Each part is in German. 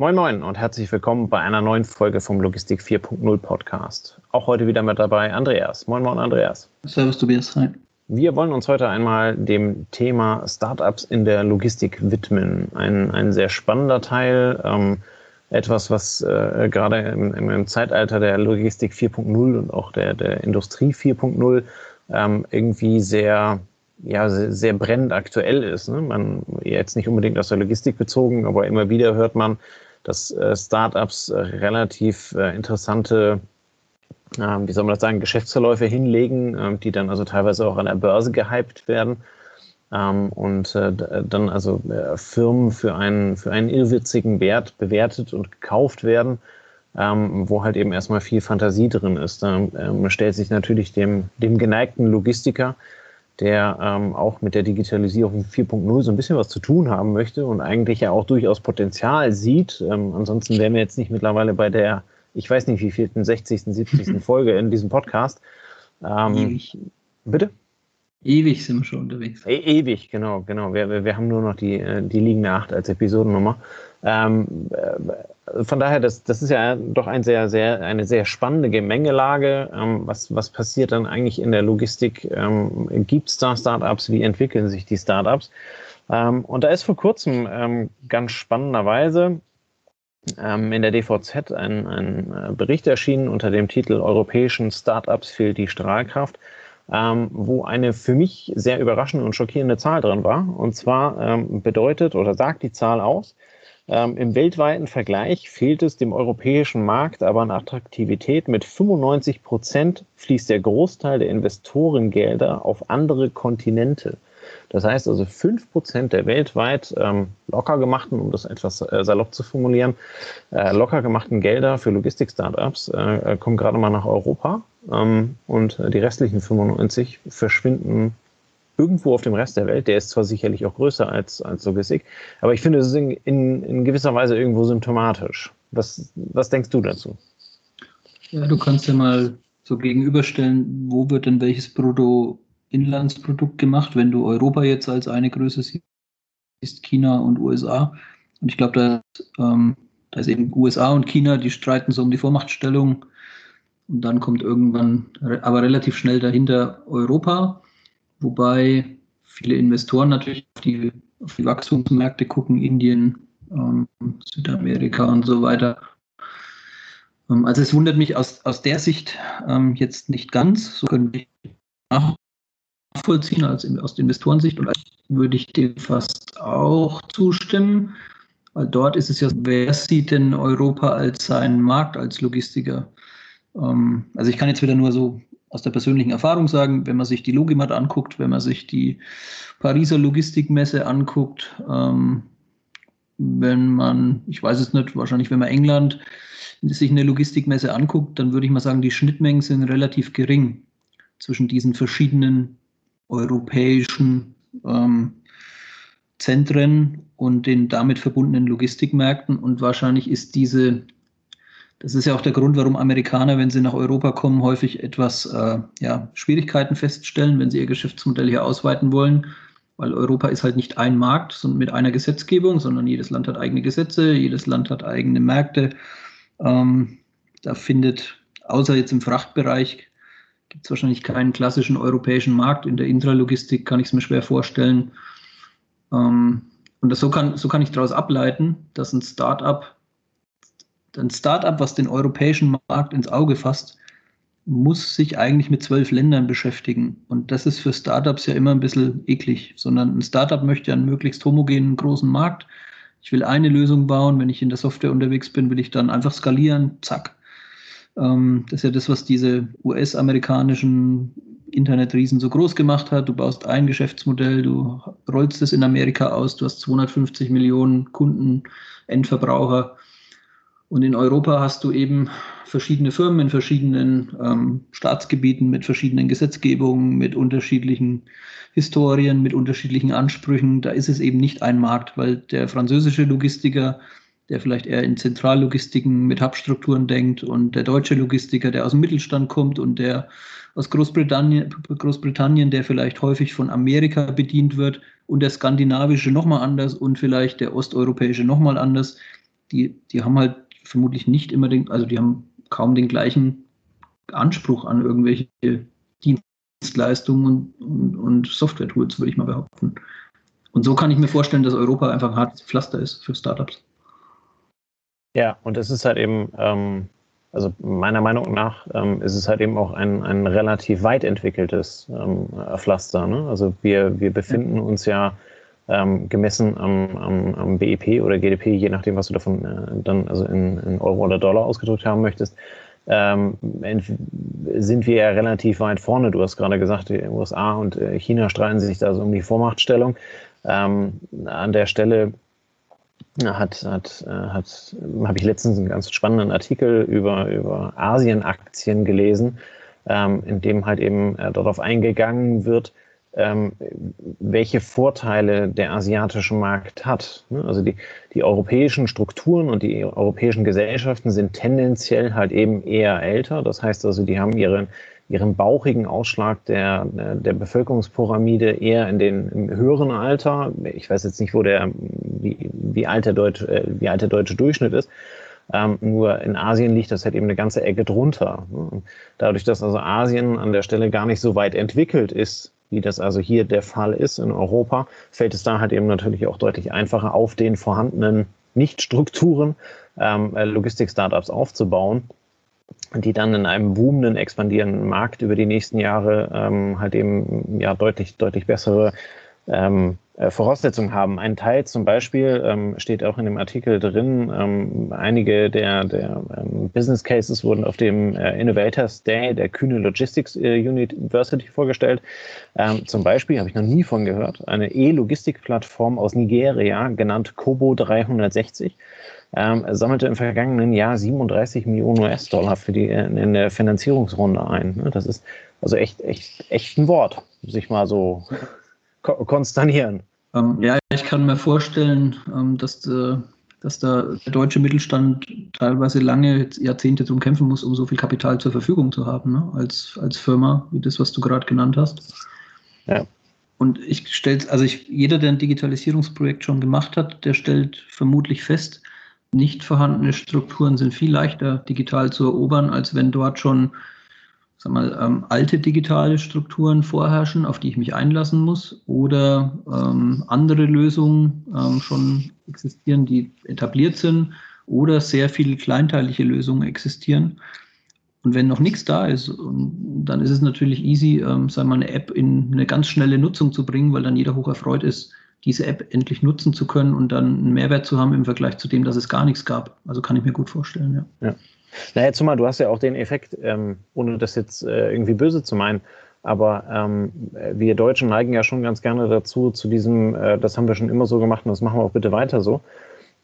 Moin Moin und herzlich willkommen bei einer neuen Folge vom Logistik 4.0 Podcast. Auch heute wieder mit dabei Andreas. Moin Moin Andreas. Servus Tobias, hi. Wir wollen uns heute einmal dem Thema Startups in der Logistik widmen. Ein, ein sehr spannender Teil, ähm, etwas, was äh, gerade im, im, Zeitalter der Logistik 4.0 und auch der, der Industrie 4.0 ähm, irgendwie sehr ja, sehr, sehr brennend aktuell ist. Ne? Man jetzt nicht unbedingt aus der Logistik bezogen, aber immer wieder hört man, dass äh, Startups äh, relativ äh, interessante, ähm, wie soll man das sagen, Geschäftsverläufe hinlegen, ähm, die dann also teilweise auch an der Börse gehypt werden. Ähm, und dann also Firmen für einen, für einen irrwitzigen Wert bewertet und gekauft werden, wo halt eben erstmal viel Fantasie drin ist. Da stellt sich natürlich dem, dem geneigten Logistiker der ähm, auch mit der Digitalisierung 4.0 so ein bisschen was zu tun haben möchte und eigentlich ja auch durchaus Potenzial sieht. Ähm, ansonsten wären wir jetzt nicht mittlerweile bei der, ich weiß nicht wie vielten, 60., 70. Folge in diesem Podcast. Ähm, Ewig. Bitte? Ewig sind wir schon unterwegs. E ewig, genau, genau. Wir, wir, wir haben nur noch die, äh, die liegende 8 als Episodennummer. Ähm, äh, von daher, das, das ist ja doch ein sehr, sehr, eine sehr spannende Gemengelage. Ähm, was, was passiert dann eigentlich in der Logistik? Ähm, Gibt es da Startups? Wie entwickeln sich die Startups? Ähm, und da ist vor kurzem ähm, ganz spannenderweise ähm, in der DVZ ein, ein äh, Bericht erschienen unter dem Titel Europäischen Startups fehlt die Strahlkraft. Ähm, wo eine für mich sehr überraschende und schockierende Zahl drin war. Und zwar ähm, bedeutet oder sagt die Zahl aus, ähm, Im weltweiten Vergleich fehlt es dem europäischen Markt aber an Attraktivität. Mit 95 Prozent fließt der Großteil der Investorengelder auf andere Kontinente. Das heißt also 5 Prozent der weltweit ähm, locker gemachten, um das etwas äh, salopp zu formulieren, äh, locker gemachten Gelder für Logistik-Startups äh, kommen gerade mal nach Europa ähm, und die restlichen 95 verschwinden irgendwo auf dem Rest der Welt. Der ist zwar sicherlich auch größer als, als Logistik, aber ich finde, es ist in, in, in gewisser Weise irgendwo symptomatisch. Was, was denkst du dazu? Ja, du kannst ja mal so gegenüberstellen, wo wird denn welches Bruttoinlandsprodukt gemacht, wenn du Europa jetzt als eine Größe siehst, China und USA. Und ich glaube, da, ähm, eben USA und China, die streiten so um die Vormachtstellung. Und dann kommt irgendwann, aber relativ schnell dahinter Europa. Wobei viele Investoren natürlich auf die, auf die Wachstumsmärkte gucken, Indien, ähm, Südamerika und so weiter. Ähm, also es wundert mich aus, aus der Sicht ähm, jetzt nicht ganz, so können wir nachvollziehen als aus Investorensicht und würde ich dem fast auch zustimmen, weil dort ist es ja, wer sieht denn Europa als seinen Markt als Logistiker? Ähm, also ich kann jetzt wieder nur so aus der persönlichen Erfahrung sagen, wenn man sich die Logimat anguckt, wenn man sich die Pariser Logistikmesse anguckt, ähm, wenn man, ich weiß es nicht, wahrscheinlich wenn man England sich eine Logistikmesse anguckt, dann würde ich mal sagen, die Schnittmengen sind relativ gering zwischen diesen verschiedenen europäischen ähm, Zentren und den damit verbundenen Logistikmärkten. Und wahrscheinlich ist diese das ist ja auch der Grund, warum Amerikaner, wenn sie nach Europa kommen, häufig etwas äh, ja, Schwierigkeiten feststellen, wenn sie ihr Geschäftsmodell hier ausweiten wollen. Weil Europa ist halt nicht ein Markt mit einer Gesetzgebung, sondern jedes Land hat eigene Gesetze, jedes Land hat eigene Märkte. Ähm, da findet, außer jetzt im Frachtbereich, gibt es wahrscheinlich keinen klassischen europäischen Markt. In der Intralogistik kann ich es mir schwer vorstellen. Ähm, und das, so, kann, so kann ich daraus ableiten, dass ein Startup ein Startup, was den europäischen Markt ins Auge fasst, muss sich eigentlich mit zwölf Ländern beschäftigen. Und das ist für Startups ja immer ein bisschen eklig, sondern ein Startup möchte einen möglichst homogenen großen Markt. Ich will eine Lösung bauen. Wenn ich in der Software unterwegs bin, will ich dann einfach skalieren. Zack. Ähm, das ist ja das, was diese US-amerikanischen Internetriesen so groß gemacht hat. Du baust ein Geschäftsmodell, du rollst es in Amerika aus, du hast 250 Millionen Kunden, Endverbraucher und in Europa hast du eben verschiedene Firmen in verschiedenen ähm, Staatsgebieten mit verschiedenen Gesetzgebungen, mit unterschiedlichen Historien, mit unterschiedlichen Ansprüchen. Da ist es eben nicht ein Markt, weil der französische Logistiker, der vielleicht eher in Zentrallogistiken mit Hubstrukturen denkt und der deutsche Logistiker, der aus dem Mittelstand kommt und der aus Großbritannien, Großbritannien, der vielleicht häufig von Amerika bedient wird und der skandinavische nochmal anders und vielleicht der osteuropäische nochmal anders die, die haben halt vermutlich nicht immer den, also die haben kaum den gleichen Anspruch an irgendwelche Dienstleistungen und, und, und Software-Tools, würde ich mal behaupten. Und so kann ich mir vorstellen, dass Europa einfach ein hartes Pflaster ist für Startups. Ja, und es ist halt eben, ähm, also meiner Meinung nach ähm, ist es halt eben auch ein, ein relativ weit entwickeltes ähm, Pflaster. Ne? Also wir, wir befinden uns ja ähm, gemessen am, am, am, BIP oder GDP, je nachdem, was du davon äh, dann also in, in, Euro oder Dollar ausgedrückt haben möchtest, ähm, sind wir ja relativ weit vorne. Du hast gerade gesagt, die USA und äh, China streiten sich da so um die Vormachtstellung. Ähm, an der Stelle hat, hat, äh, hat, habe ich letztens einen ganz spannenden Artikel über, über Asienaktien gelesen, ähm, in dem halt eben äh, darauf eingegangen wird, ähm, welche Vorteile der asiatische Markt hat. Ne? Also die, die europäischen Strukturen und die europäischen Gesellschaften sind tendenziell halt eben eher älter. Das heißt also, die haben ihre, ihren bauchigen Ausschlag der, der Bevölkerungspyramide eher in den im höheren Alter. Ich weiß jetzt nicht, wo der, wie, wie, alt, der Deutsch, äh, wie alt der deutsche Durchschnitt ist. Ähm, nur in Asien liegt das halt eben eine ganze Ecke drunter. Ne? Dadurch, dass also Asien an der Stelle gar nicht so weit entwickelt ist, wie das also hier der Fall ist in Europa, fällt es da halt eben natürlich auch deutlich einfacher, auf den vorhandenen Nichtstrukturen ähm, Logistik-Startups aufzubauen die dann in einem boomenden, expandierenden Markt über die nächsten Jahre ähm, halt eben ja deutlich, deutlich bessere ähm, äh, Voraussetzungen haben. Ein Teil zum Beispiel ähm, steht auch in dem Artikel drin, ähm, einige der, der ähm, Business Cases wurden auf dem äh, Innovators Day der Kühne Logistics äh, University vorgestellt. Ähm, zum Beispiel, habe ich noch nie von gehört, eine E-Logistik-Plattform aus Nigeria, genannt Kobo 360 ähm, sammelte im vergangenen Jahr 37 Millionen US-Dollar für die in der Finanzierungsrunde ein. Ne? Das ist also echt, echt, echt ein Wort, sich mal so ko konsternieren. Ähm, ja, ich kann mir vorstellen, ähm, dass, äh, dass da der deutsche Mittelstand teilweise lange Jahrzehnte drum kämpfen muss, um so viel Kapital zur Verfügung zu haben, ne? als, als Firma, wie das, was du gerade genannt hast. Ja. Und ich stelle, also ich, jeder, der ein Digitalisierungsprojekt schon gemacht hat, der stellt vermutlich fest, nicht vorhandene Strukturen sind viel leichter digital zu erobern, als wenn dort schon sag mal, ähm, alte digitale Strukturen vorherrschen, auf die ich mich einlassen muss, oder ähm, andere Lösungen ähm, schon existieren, die etabliert sind, oder sehr viele kleinteilige Lösungen existieren. Und wenn noch nichts da ist, dann ist es natürlich easy, ähm, sagen wir, eine App in eine ganz schnelle Nutzung zu bringen, weil dann jeder hoch erfreut ist, diese App endlich nutzen zu können und dann einen Mehrwert zu haben im Vergleich zu dem, dass es gar nichts gab. Also kann ich mir gut vorstellen, ja. ja. Naja, zumal du hast ja auch den Effekt, ähm, ohne das jetzt äh, irgendwie böse zu meinen, aber ähm, wir Deutschen neigen ja schon ganz gerne dazu, zu diesem, äh, das haben wir schon immer so gemacht und das machen wir auch bitte weiter so.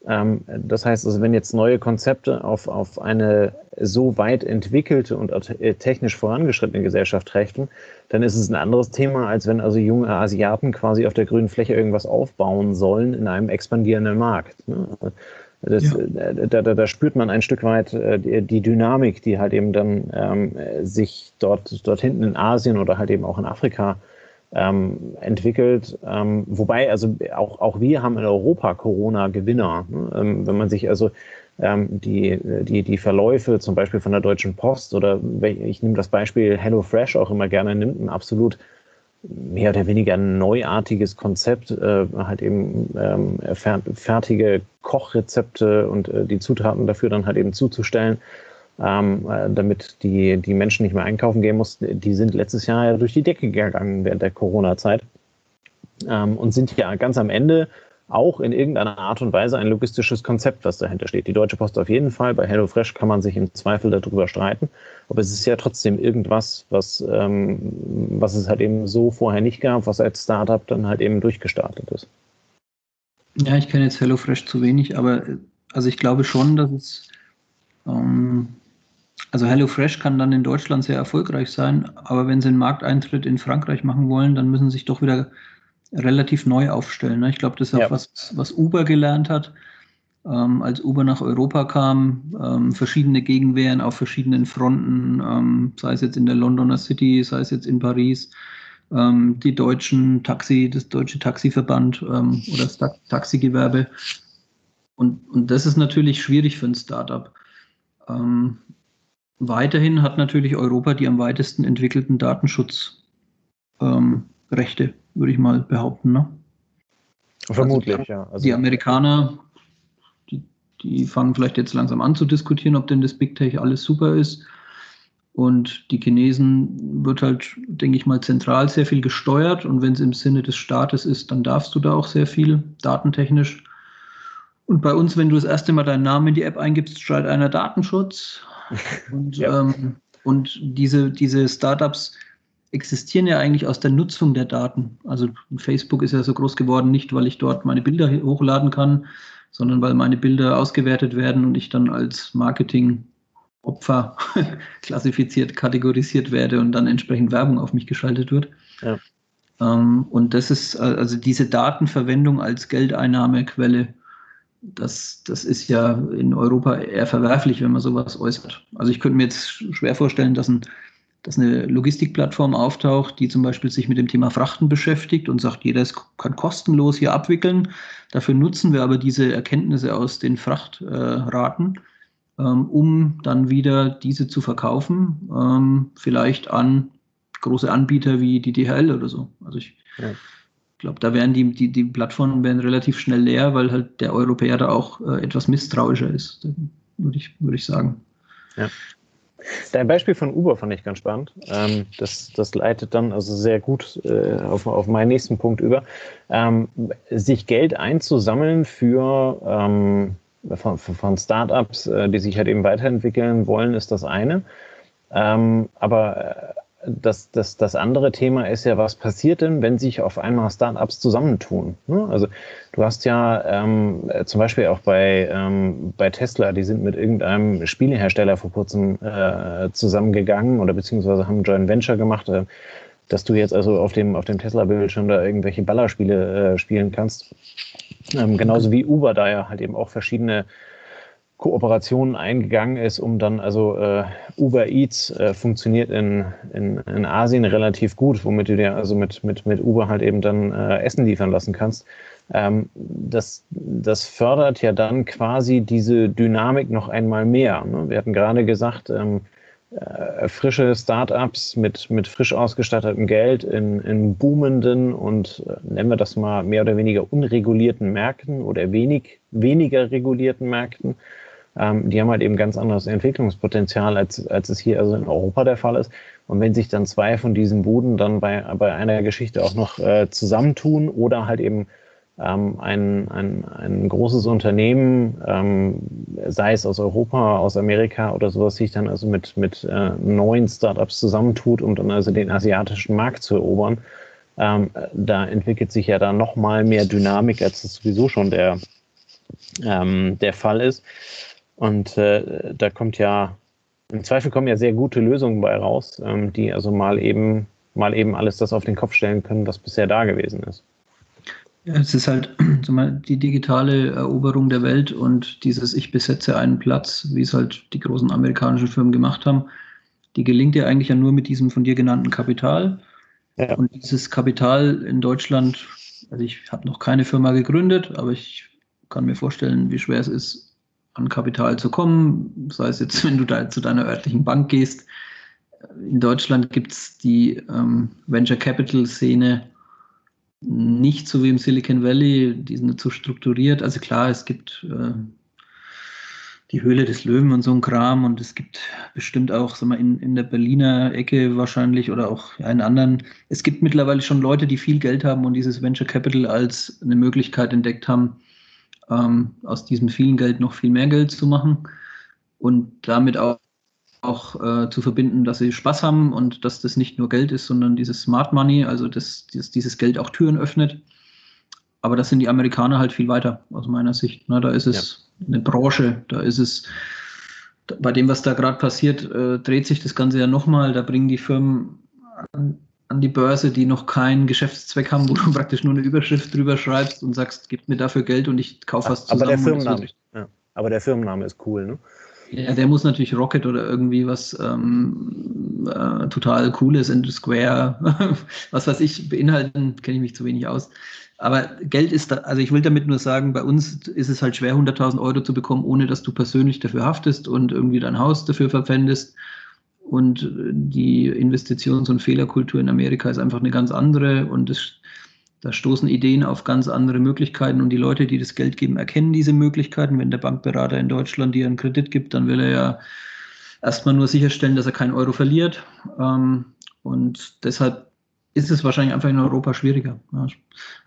Ähm, das heißt also, wenn jetzt neue Konzepte auf, auf eine so weit entwickelte und äh, technisch vorangeschrittene Gesellschaft treffen, dann ist es ein anderes Thema, als wenn also junge Asiaten quasi auf der grünen Fläche irgendwas aufbauen sollen in einem expandierenden Markt. Ne? Das, ja. Äh, da, da, da, spürt man ein Stück weit äh, die, die, Dynamik, die halt eben dann ähm, sich dort, dort hinten in Asien oder halt eben auch in Afrika ähm, entwickelt. Ähm, wobei, also auch, auch wir haben in Europa Corona-Gewinner. Ne? Ähm, wenn man sich also ähm, die, die, die Verläufe zum Beispiel von der Deutschen Post oder ich nehme das Beispiel HelloFresh auch immer gerne nimmt, ein absolut mehr oder weniger neuartiges Konzept, äh, halt eben ähm, fertige Kochrezepte und äh, die Zutaten dafür dann halt eben zuzustellen ähm, äh, damit die, die Menschen nicht mehr einkaufen gehen mussten, die sind letztes Jahr ja durch die Decke gegangen während der Corona-Zeit ähm, und sind ja ganz am Ende auch in irgendeiner Art und Weise ein logistisches Konzept, was dahinter steht. Die Deutsche Post auf jeden Fall. Bei HelloFresh kann man sich im Zweifel darüber streiten. Aber es ist ja trotzdem irgendwas, was, ähm, was es halt eben so vorher nicht gab, was als Startup dann halt eben durchgestartet ist. Ja, ich kenne jetzt HelloFresh zu wenig, aber also ich glaube schon, dass es ähm, also HelloFresh kann dann in Deutschland sehr erfolgreich sein, aber wenn sie einen Markteintritt in Frankreich machen wollen, dann müssen sie sich doch wieder relativ neu aufstellen. Ne? Ich glaube, das ist ja. auch was, was Uber gelernt hat. Ähm, als Uber nach Europa kam, ähm, verschiedene Gegenwehren auf verschiedenen Fronten, ähm, sei es jetzt in der Londoner City, sei es jetzt in Paris, ähm, die deutschen Taxi, das deutsche Taxiverband ähm, oder das Taxigewerbe Und, und das ist natürlich schwierig für ein Startup. Ähm, weiterhin hat natürlich Europa die am weitesten entwickelten Datenschutzrechte, würde ich mal behaupten. Ne? Vermutlich, also, ja. Also, die Amerikaner, die, die fangen vielleicht jetzt langsam an zu diskutieren, ob denn das Big Tech alles super ist. Und die Chinesen wird halt, denke ich mal, zentral sehr viel gesteuert. Und wenn es im Sinne des Staates ist, dann darfst du da auch sehr viel datentechnisch. Und bei uns, wenn du das erste Mal deinen Namen in die App eingibst, schreit einer Datenschutz. Und, ja. ähm, und diese, diese Startups existieren ja eigentlich aus der Nutzung der Daten. Also Facebook ist ja so groß geworden, nicht weil ich dort meine Bilder hochladen kann, sondern weil meine Bilder ausgewertet werden und ich dann als Marketing Opfer klassifiziert, kategorisiert werde und dann entsprechend Werbung auf mich geschaltet wird. Ja. Ähm, und das ist also diese Datenverwendung als Geldeinnahmequelle, das, das ist ja in Europa eher verwerflich, wenn man sowas äußert. Also ich könnte mir jetzt schwer vorstellen, dass, ein, dass eine Logistikplattform auftaucht, die zum Beispiel sich mit dem Thema Frachten beschäftigt und sagt, jeder kann kostenlos hier abwickeln. Dafür nutzen wir aber diese Erkenntnisse aus den Frachtraten. Äh, ähm, um dann wieder diese zu verkaufen, ähm, vielleicht an große Anbieter wie die DHL oder so. Also ich ja. glaube, da werden die, die, die Plattformen werden relativ schnell leer, weil halt der Europäer da auch äh, etwas misstrauischer ist, würde ich, würde ich sagen. Ja. Dein Beispiel von Uber fand ich ganz spannend. Ähm, das, das leitet dann also sehr gut äh, auf, auf meinen nächsten Punkt über. Ähm, sich Geld einzusammeln für ähm, von, von Startups, äh, die sich halt eben weiterentwickeln wollen, ist das eine. Ähm, aber äh, das, das, das andere Thema ist ja, was passiert denn, wenn sich auf einmal Startups zusammentun? Ne? Also du hast ja ähm, zum Beispiel auch bei, ähm, bei Tesla, die sind mit irgendeinem Spielehersteller vor kurzem äh, zusammengegangen oder beziehungsweise haben Joint Venture gemacht, äh, dass du jetzt also auf dem, auf dem Tesla-Bildschirm da irgendwelche Ballerspiele äh, spielen kannst. Ähm, genauso wie Uber da ja halt eben auch verschiedene Kooperationen eingegangen ist, um dann, also äh, Uber Eats äh, funktioniert in, in, in Asien relativ gut, womit du dir also mit, mit, mit Uber halt eben dann äh, Essen liefern lassen kannst. Ähm, das, das fördert ja dann quasi diese Dynamik noch einmal mehr. Ne? Wir hatten gerade gesagt, ähm, äh, frische Startups mit, mit frisch ausgestattetem Geld in, in boomenden und äh, nennen wir das mal mehr oder weniger unregulierten Märkten oder wenig, weniger regulierten Märkten. Ähm, die haben halt eben ganz anderes Entwicklungspotenzial, als, als es hier also in Europa der Fall ist. Und wenn sich dann zwei von diesen Buden dann bei, bei einer Geschichte auch noch äh, zusammentun oder halt eben ähm, ein, ein, ein großes Unternehmen, ähm, sei es aus Europa, aus Amerika oder sowas, sich dann also mit, mit äh, neuen Startups zusammentut, um dann also den asiatischen Markt zu erobern, ähm, da entwickelt sich ja dann nochmal mehr Dynamik, als das sowieso schon der, ähm, der Fall ist. Und äh, da kommt ja, im Zweifel kommen ja sehr gute Lösungen bei raus, ähm, die also mal eben, mal eben alles das auf den Kopf stellen können, was bisher da gewesen ist. Ja, es ist halt die digitale Eroberung der Welt und dieses Ich besetze einen Platz, wie es halt die großen amerikanischen Firmen gemacht haben, die gelingt ja eigentlich ja nur mit diesem von dir genannten Kapital. Ja. Und dieses Kapital in Deutschland, also ich habe noch keine Firma gegründet, aber ich kann mir vorstellen, wie schwer es ist, an Kapital zu kommen. Sei es jetzt, wenn du da zu deiner örtlichen Bank gehst. In Deutschland gibt es die ähm, Venture Capital Szene nicht so wie im Silicon Valley, die sind nicht so strukturiert. Also klar, es gibt äh, die Höhle des Löwen und so ein Kram und es gibt bestimmt auch sag mal, in, in der Berliner Ecke wahrscheinlich oder auch in anderen. Es gibt mittlerweile schon Leute, die viel Geld haben und dieses Venture Capital als eine Möglichkeit entdeckt haben, ähm, aus diesem vielen Geld noch viel mehr Geld zu machen und damit auch auch äh, zu verbinden, dass sie Spaß haben und dass das nicht nur Geld ist, sondern dieses Smart Money, also dass, dass dieses Geld auch Türen öffnet. Aber das sind die Amerikaner halt viel weiter, aus meiner Sicht. Ne? Da ist es ja. eine Branche, da ist es, bei dem, was da gerade passiert, äh, dreht sich das Ganze ja nochmal. Da bringen die Firmen an, die Börse, die noch keinen Geschäftszweck haben, wo du praktisch nur eine Überschrift drüber schreibst und sagst, gib mir dafür Geld und ich kaufe was zusammen. Aber der Firmenname, ja. aber der Firmenname ist cool, ne? Ja, der muss natürlich Rocket oder irgendwie was ähm, äh, total Cooles in Square, was weiß ich, beinhalten, kenne ich mich zu wenig aus. Aber Geld ist da, also ich will damit nur sagen, bei uns ist es halt schwer, 100.000 Euro zu bekommen, ohne dass du persönlich dafür haftest und irgendwie dein Haus dafür verpfändest. Und die Investitions- und Fehlerkultur in Amerika ist einfach eine ganz andere und es, da stoßen Ideen auf ganz andere Möglichkeiten und die Leute, die das Geld geben, erkennen diese Möglichkeiten. Wenn der Bankberater in Deutschland dir einen Kredit gibt, dann will er ja erstmal nur sicherstellen, dass er keinen Euro verliert. Ähm, und deshalb ist es wahrscheinlich einfach in Europa schwieriger.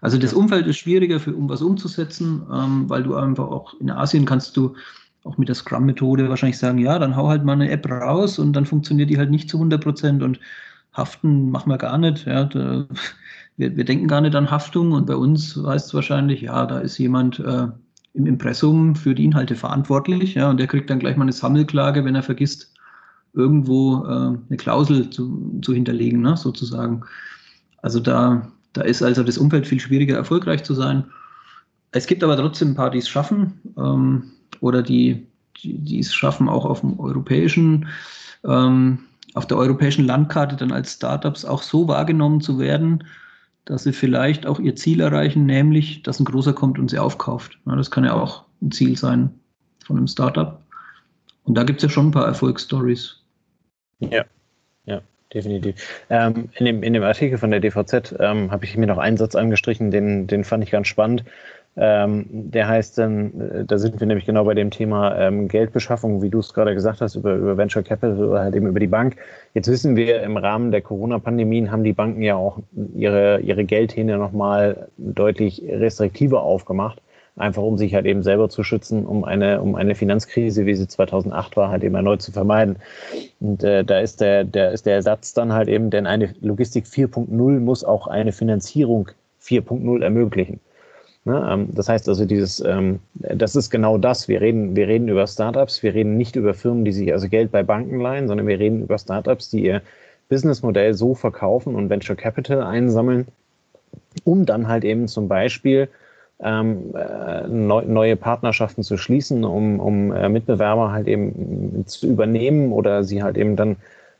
Also das Umfeld ist schwieriger, für, um was umzusetzen, ähm, weil du einfach auch in Asien kannst du auch mit der Scrum-Methode wahrscheinlich sagen, ja, dann hau halt mal eine App raus und dann funktioniert die halt nicht zu 100 Prozent und haften machen wir gar nicht. Ja, da, wir, wir, denken gar nicht an Haftung und bei uns heißt es wahrscheinlich, ja, da ist jemand äh, im Impressum für die Inhalte verantwortlich ja, und der kriegt dann gleich mal eine Sammelklage, wenn er vergisst, irgendwo äh, eine Klausel zu, zu hinterlegen, ne, sozusagen. Also da, da ist also das Umfeld viel schwieriger, erfolgreich zu sein. Es gibt aber trotzdem ein paar, die es schaffen ähm, oder die, die, es schaffen, auch auf dem europäischen, ähm, auf der europäischen Landkarte dann als Startups auch so wahrgenommen zu werden, dass sie vielleicht auch ihr Ziel erreichen, nämlich, dass ein großer kommt und sie aufkauft. Ja, das kann ja auch ein Ziel sein von einem Startup. Und da gibt es ja schon ein paar Erfolgsstories. Ja, ja definitiv. Ähm, in, dem, in dem Artikel von der DVZ ähm, habe ich mir noch einen Satz angestrichen, den, den fand ich ganz spannend. Ähm, der heißt dann, äh, da sind wir nämlich genau bei dem Thema ähm, Geldbeschaffung, wie du es gerade gesagt hast, über, über Venture Capital oder halt eben über die Bank. Jetzt wissen wir, im Rahmen der Corona-Pandemien haben die Banken ja auch ihre, ihre Geldhähne nochmal deutlich restriktiver aufgemacht einfach um sich halt eben selber zu schützen, um eine, um eine Finanzkrise, wie sie 2008 war, halt eben erneut zu vermeiden. Und äh, da ist der, der, ist der Ersatz dann halt eben, denn eine Logistik 4.0 muss auch eine Finanzierung 4.0 ermöglichen. Ne? Ähm, das heißt also, dieses, ähm, das ist genau das. Wir reden, wir reden über Startups, wir reden nicht über Firmen, die sich also Geld bei Banken leihen, sondern wir reden über Startups, die ihr Businessmodell so verkaufen und Venture Capital einsammeln, um dann halt eben zum Beispiel ähm, äh, neu, neue Partnerschaften zu schließen, um, um äh, Mitbewerber halt eben zu übernehmen oder sie halt eben dann,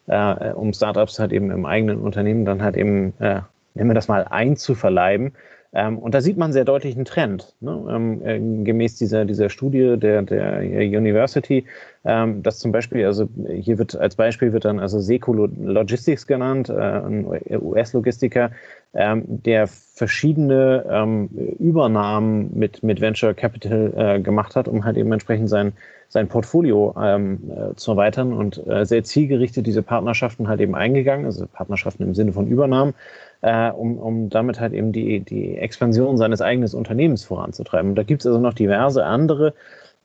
äh, um Startups halt eben im eigenen Unternehmen dann halt eben, äh, nennen wir das mal, einzuverleiben. Ähm, und da sieht man sehr deutlich einen Trend. Ne? Ähm, äh, gemäß dieser, dieser Studie der, der University, ähm, dass zum Beispiel, also hier wird als Beispiel wird dann also Seco Logistics genannt, äh, ein US-Logistiker, ähm, der verschiedene ähm, Übernahmen mit, mit Venture Capital äh, gemacht hat, um halt eben entsprechend sein, sein Portfolio ähm, äh, zu erweitern und äh, sehr zielgerichtet diese Partnerschaften halt eben eingegangen, also Partnerschaften im Sinne von Übernahmen, äh, um, um damit halt eben die, die Expansion seines eigenen Unternehmens voranzutreiben. Und da gibt es also noch diverse andere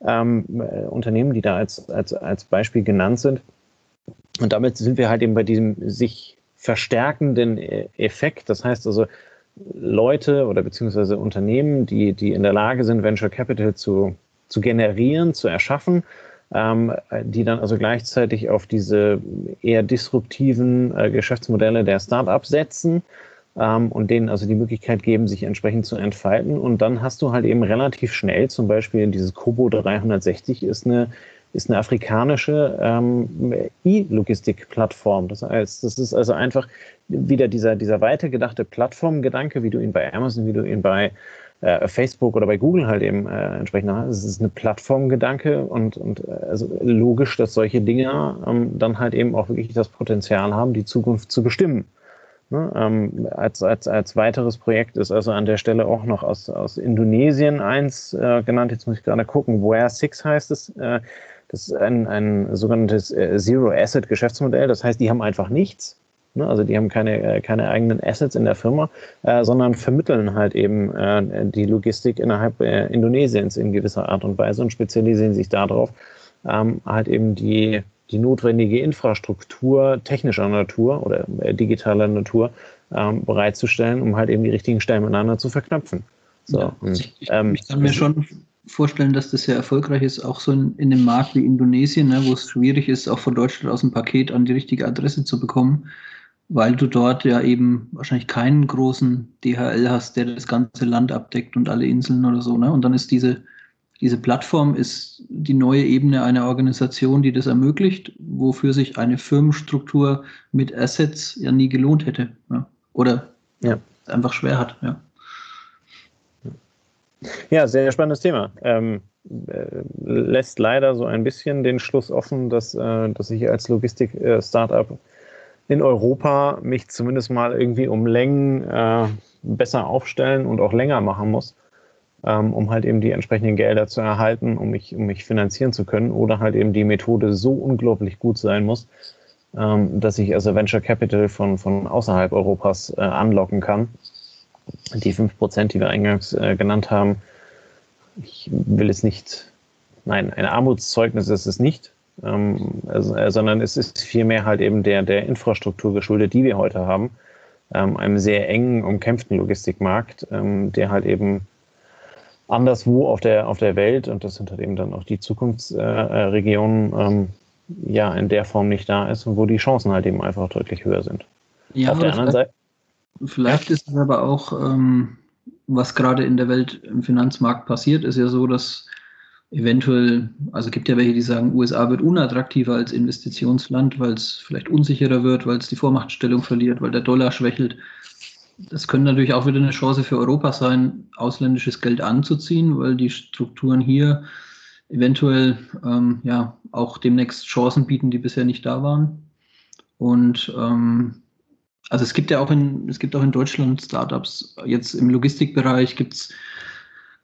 ähm, äh, Unternehmen, die da als, als, als Beispiel genannt sind. Und damit sind wir halt eben bei diesem sich verstärkenden e-, Effekt. Das heißt also, Leute oder beziehungsweise Unternehmen, die, die in der Lage sind, Venture Capital zu, zu generieren, zu erschaffen, ähm, die dann also gleichzeitig auf diese eher disruptiven äh, Geschäftsmodelle der Startups setzen ähm, und denen also die Möglichkeit geben, sich entsprechend zu entfalten. Und dann hast du halt eben relativ schnell, zum Beispiel dieses Kobo 360 ist eine ist eine afrikanische ähm, E-Logistik-Plattform. Das heißt, das ist also einfach wieder dieser, dieser weitergedachte Plattformgedanke, wie du ihn bei Amazon, wie du ihn bei äh, Facebook oder bei Google halt eben äh, entsprechend hast. Es ist eine Plattformgedanke und, und äh, also logisch, dass solche Dinge ähm, dann halt eben auch wirklich das Potenzial haben, die Zukunft zu bestimmen. Ne, ähm, als, als, als weiteres Projekt ist also an der Stelle auch noch aus, aus Indonesien eins äh, genannt. Jetzt muss ich gerade gucken. Where Six heißt es. Äh, das ist ein, ein sogenanntes äh, Zero-Asset-Geschäftsmodell. Das heißt, die haben einfach nichts. Ne? Also die haben keine, äh, keine eigenen Assets in der Firma, äh, sondern vermitteln halt eben äh, die Logistik innerhalb äh, Indonesiens in gewisser Art und Weise und spezialisieren sich darauf, ähm, halt eben die die notwendige Infrastruktur technischer Natur oder äh, digitaler Natur ähm, bereitzustellen, um halt eben die richtigen Stellen miteinander zu verknüpfen. So, ja, und, ich, ähm, ich, kann mir schon vorstellen, dass das sehr erfolgreich ist, auch so in, in einem Markt wie Indonesien, ne, wo es schwierig ist, auch von Deutschland aus ein Paket an die richtige Adresse zu bekommen, weil du dort ja eben wahrscheinlich keinen großen DHL hast, der das ganze Land abdeckt und alle Inseln oder so. Ne? Und dann ist diese diese Plattform ist die neue Ebene einer Organisation, die das ermöglicht, wofür sich eine Firmenstruktur mit Assets ja nie gelohnt hätte. Ja. Oder ja. einfach schwer hat. Ja. Ja, sehr spannendes Thema. Ähm, äh, lässt leider so ein bisschen den Schluss offen, dass, äh, dass ich als Logistik-Startup äh, in Europa mich zumindest mal irgendwie um Längen äh, besser aufstellen und auch länger machen muss, ähm, um halt eben die entsprechenden Gelder zu erhalten, um mich, um mich finanzieren zu können oder halt eben die Methode so unglaublich gut sein muss, ähm, dass ich also Venture Capital von, von außerhalb Europas äh, anlocken kann. Die 5%, die wir eingangs äh, genannt haben, ich will es nicht, nein, ein Armutszeugnis ist es nicht, ähm, also, äh, sondern es ist vielmehr halt eben der, der Infrastruktur geschuldet, die wir heute haben, ähm, einem sehr engen, umkämpften Logistikmarkt, ähm, der halt eben anderswo auf der, auf der Welt, und das sind halt eben dann auch die Zukunftsregionen, äh, ähm, ja, in der Form nicht da ist und wo die Chancen halt eben einfach deutlich höher sind. Ja, auf der anderen Seite. Vielleicht ist es aber auch, ähm, was gerade in der Welt im Finanzmarkt passiert, ist ja so, dass eventuell, also gibt ja welche, die sagen, USA wird unattraktiver als Investitionsland, weil es vielleicht unsicherer wird, weil es die Vormachtstellung verliert, weil der Dollar schwächelt. Das könnte natürlich auch wieder eine Chance für Europa sein, ausländisches Geld anzuziehen, weil die Strukturen hier eventuell ähm, ja auch demnächst Chancen bieten, die bisher nicht da waren. Und ähm, also es gibt ja auch in, es gibt auch in Deutschland Startups. Jetzt im Logistikbereich gibt es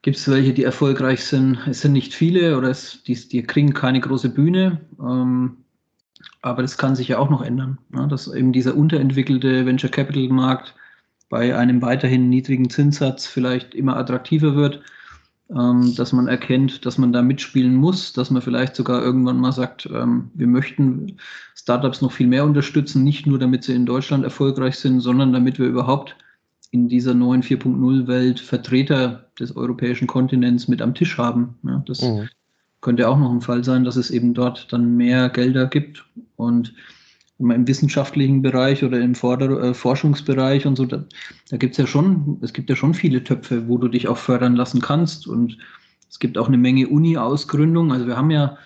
gibt es welche, die erfolgreich sind. Es sind nicht viele oder es, die, die kriegen keine große Bühne. Ähm, aber das kann sich ja auch noch ändern. Ne? Dass eben dieser unterentwickelte Venture Capital Markt bei einem weiterhin niedrigen Zinssatz vielleicht immer attraktiver wird, ähm, dass man erkennt, dass man da mitspielen muss, dass man vielleicht sogar irgendwann mal sagt, ähm, wir möchten Startups noch viel mehr unterstützen, nicht nur damit sie in Deutschland erfolgreich sind, sondern damit wir überhaupt in dieser neuen 4.0-Welt Vertreter des europäischen Kontinents mit am Tisch haben. Ja, das mhm. könnte auch noch ein Fall sein, dass es eben dort dann mehr Gelder gibt und im wissenschaftlichen Bereich oder im Vorder äh, Forschungsbereich und so, da, da gibt es ja schon, es gibt ja schon viele Töpfe, wo du dich auch fördern lassen kannst und es gibt auch eine Menge Uni-Ausgründung. Also wir haben ja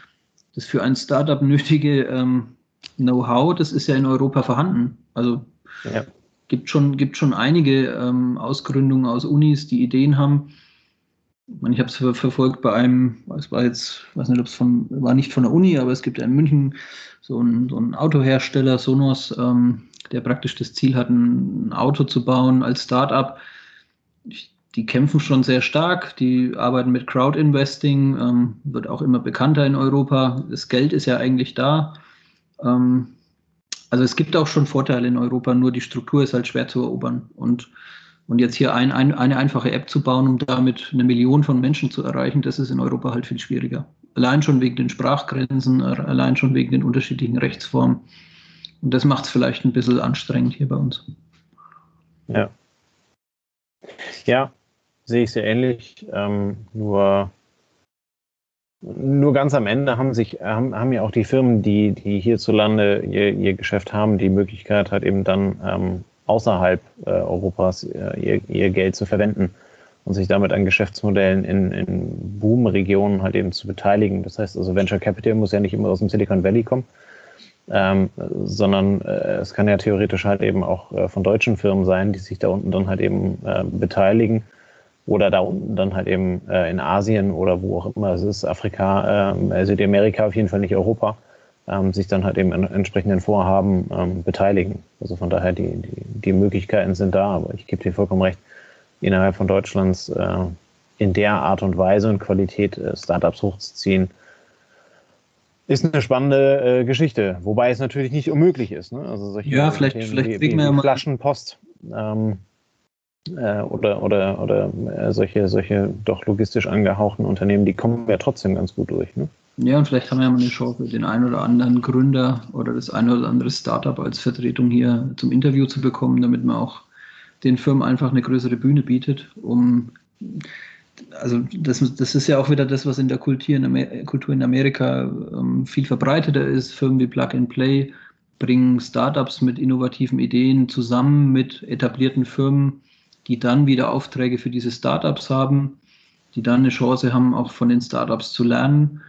das für ein Startup nötige ähm, Know-how, das ist ja in Europa vorhanden. Also ja gibt schon, gibt schon einige ähm, Ausgründungen aus Unis, die Ideen haben. Ich, meine, ich habe es verfolgt bei einem, es war jetzt, weiß nicht, ob es von, war nicht von der Uni, aber es gibt ja in München so einen, so einen Autohersteller, Sonos, ähm, der praktisch das Ziel hat, ein Auto zu bauen als Start-up. Die kämpfen schon sehr stark, die arbeiten mit Crowd-Investing, ähm, wird auch immer bekannter in Europa. Das Geld ist ja eigentlich da. Ähm, also es gibt auch schon Vorteile in Europa, nur die Struktur ist halt schwer zu erobern. Und, und jetzt hier ein, ein, eine einfache App zu bauen, um damit eine Million von Menschen zu erreichen, das ist in Europa halt viel schwieriger. Allein schon wegen den Sprachgrenzen, allein schon wegen den unterschiedlichen Rechtsformen. Und das macht es vielleicht ein bisschen anstrengend hier bei uns. Ja. Ja, sehe ich sehr ähnlich. Ähm, nur nur ganz am Ende haben sich, haben, haben ja auch die Firmen, die, die hierzulande ihr, ihr Geschäft haben, die Möglichkeit halt eben dann ähm, außerhalb äh, Europas äh, ihr, ihr Geld zu verwenden und sich damit an Geschäftsmodellen in, in Boom-Regionen halt eben zu beteiligen. Das heißt also, Venture Capital muss ja nicht immer aus dem Silicon Valley kommen, ähm, sondern äh, es kann ja theoretisch halt eben auch äh, von deutschen Firmen sein, die sich da unten dann halt eben äh, beteiligen oder da unten dann halt eben äh, in Asien oder wo auch immer es ist, Afrika, äh, Südamerika, auf jeden Fall nicht Europa, ähm, sich dann halt eben an entsprechenden Vorhaben ähm, beteiligen. Also von daher, die, die, die Möglichkeiten sind da, aber ich gebe dir vollkommen recht, innerhalb von Deutschlands äh, in der Art und Weise und Qualität äh, Startups hochzuziehen, ist eine spannende äh, Geschichte, wobei es natürlich nicht unmöglich ist. Ne? Also solche ja, vielleicht, vielleicht wie, wie, wie Flaschenpost. Ähm, äh, oder, oder, oder äh, solche, solche doch logistisch angehauchten Unternehmen, die kommen ja trotzdem ganz gut durch. Ne? Ja, und vielleicht haben wir ja mal eine Chance, den einen oder anderen Gründer oder das eine oder andere Startup als Vertretung hier zum Interview zu bekommen, damit man auch den Firmen einfach eine größere Bühne bietet, um also das, das ist ja auch wieder das, was in der Kultur in, Amer Kultur in Amerika ähm, viel verbreiteter ist. Firmen wie Plug and Play bringen Startups mit innovativen Ideen zusammen mit etablierten Firmen die dann wieder Aufträge für diese Startups haben, die dann eine Chance haben, auch von den Startups zu lernen.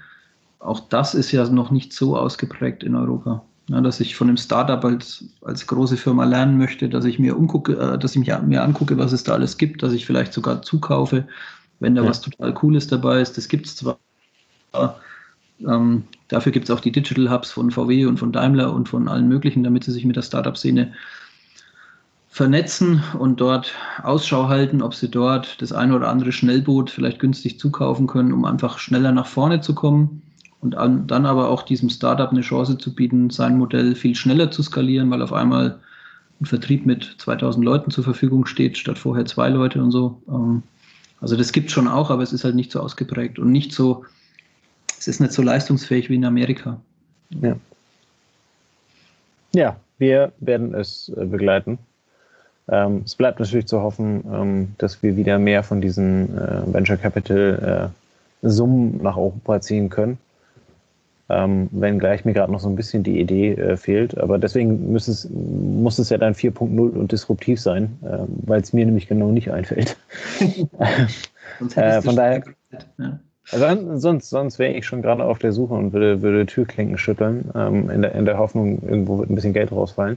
auch das ist ja noch nicht so ausgeprägt in Europa. Ja, dass ich von einem Startup als, als große Firma lernen möchte, dass ich mir umgucke, äh, dass ich mich, mir angucke, was es da alles gibt, dass ich vielleicht sogar zukaufe, wenn da ja. was total Cooles dabei ist. Das gibt es zwar. Ähm, dafür gibt es auch die Digital Hubs von VW und von Daimler und von allen möglichen, damit sie sich mit der Startup-Szene vernetzen und dort Ausschau halten, ob sie dort das eine oder andere Schnellboot vielleicht günstig zukaufen können, um einfach schneller nach vorne zu kommen und dann aber auch diesem Startup eine Chance zu bieten, sein Modell viel schneller zu skalieren, weil auf einmal ein Vertrieb mit 2000 Leuten zur Verfügung steht, statt vorher zwei Leute und so. Ähm, also das gibt es schon auch, aber es ist halt nicht so ausgeprägt und nicht so, es ist nicht so leistungsfähig wie in Amerika. Ja, ja wir werden es äh, begleiten. Ähm, es bleibt natürlich zu hoffen, ähm, dass wir wieder mehr von diesen äh, Venture Capital äh, Summen nach Europa ziehen können. Ähm, wenngleich mir gerade noch so ein bisschen die Idee äh, fehlt. Aber deswegen muss es, muss es ja dann 4.0 und disruptiv sein, äh, weil es mir nämlich genau nicht einfällt. äh, von daher. Ja. Also sonst, sonst wäre ich schon gerade auf der Suche und würde, würde Türklinken schütteln, ähm, in, der, in der Hoffnung, irgendwo wird ein bisschen Geld rausfallen.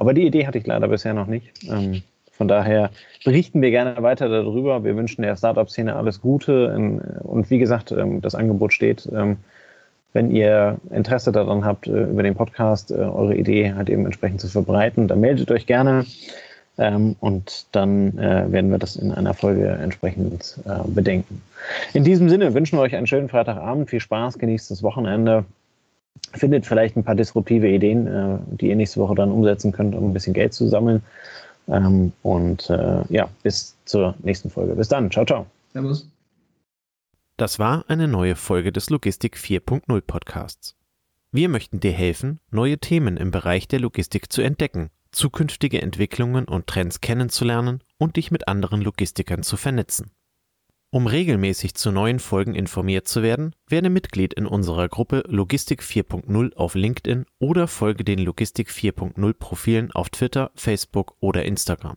Aber die Idee hatte ich leider bisher noch nicht. Ähm, von daher berichten wir gerne weiter darüber. Wir wünschen der Startup-Szene alles Gute. Und wie gesagt, ähm, das Angebot steht. Ähm, wenn ihr Interesse daran habt, äh, über den Podcast äh, eure Idee halt eben entsprechend zu verbreiten, dann meldet euch gerne. Und dann äh, werden wir das in einer Folge entsprechend bedenken. In diesem Sinne wünschen wir euch einen schönen Freitagabend. Viel Spaß, genießt das Wochenende findet vielleicht ein paar disruptive Ideen, äh, die ihr nächste Woche dann umsetzen könnt, um ein bisschen Geld zu sammeln. Ähm, und äh, ja, bis zur nächsten Folge. Bis dann. Ciao, ciao. Servus. Das war eine neue Folge des Logistik 4.0 Podcasts. Wir möchten dir helfen, neue Themen im Bereich der Logistik zu entdecken, zukünftige Entwicklungen und Trends kennenzulernen und dich mit anderen Logistikern zu vernetzen. Um regelmäßig zu neuen Folgen informiert zu werden, werde Mitglied in unserer Gruppe Logistik 4.0 auf LinkedIn oder folge den Logistik 4.0 Profilen auf Twitter, Facebook oder Instagram.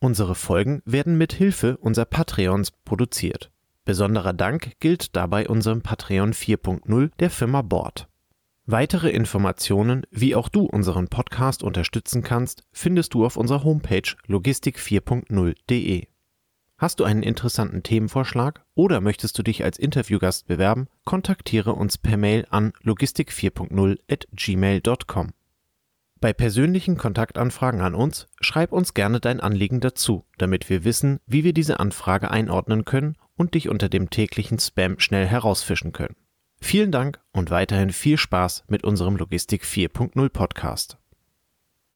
Unsere Folgen werden mit Hilfe unserer Patreons produziert. Besonderer Dank gilt dabei unserem Patreon 4.0 der Firma Bord. Weitere Informationen, wie auch du unseren Podcast unterstützen kannst, findest du auf unserer Homepage logistik4.0.de. Hast du einen interessanten Themenvorschlag oder möchtest du dich als Interviewgast bewerben, kontaktiere uns per Mail an logistik4.0 at gmail.com. Bei persönlichen Kontaktanfragen an uns schreib uns gerne dein Anliegen dazu, damit wir wissen, wie wir diese Anfrage einordnen können und dich unter dem täglichen Spam schnell herausfischen können. Vielen Dank und weiterhin viel Spaß mit unserem Logistik 4.0 Podcast.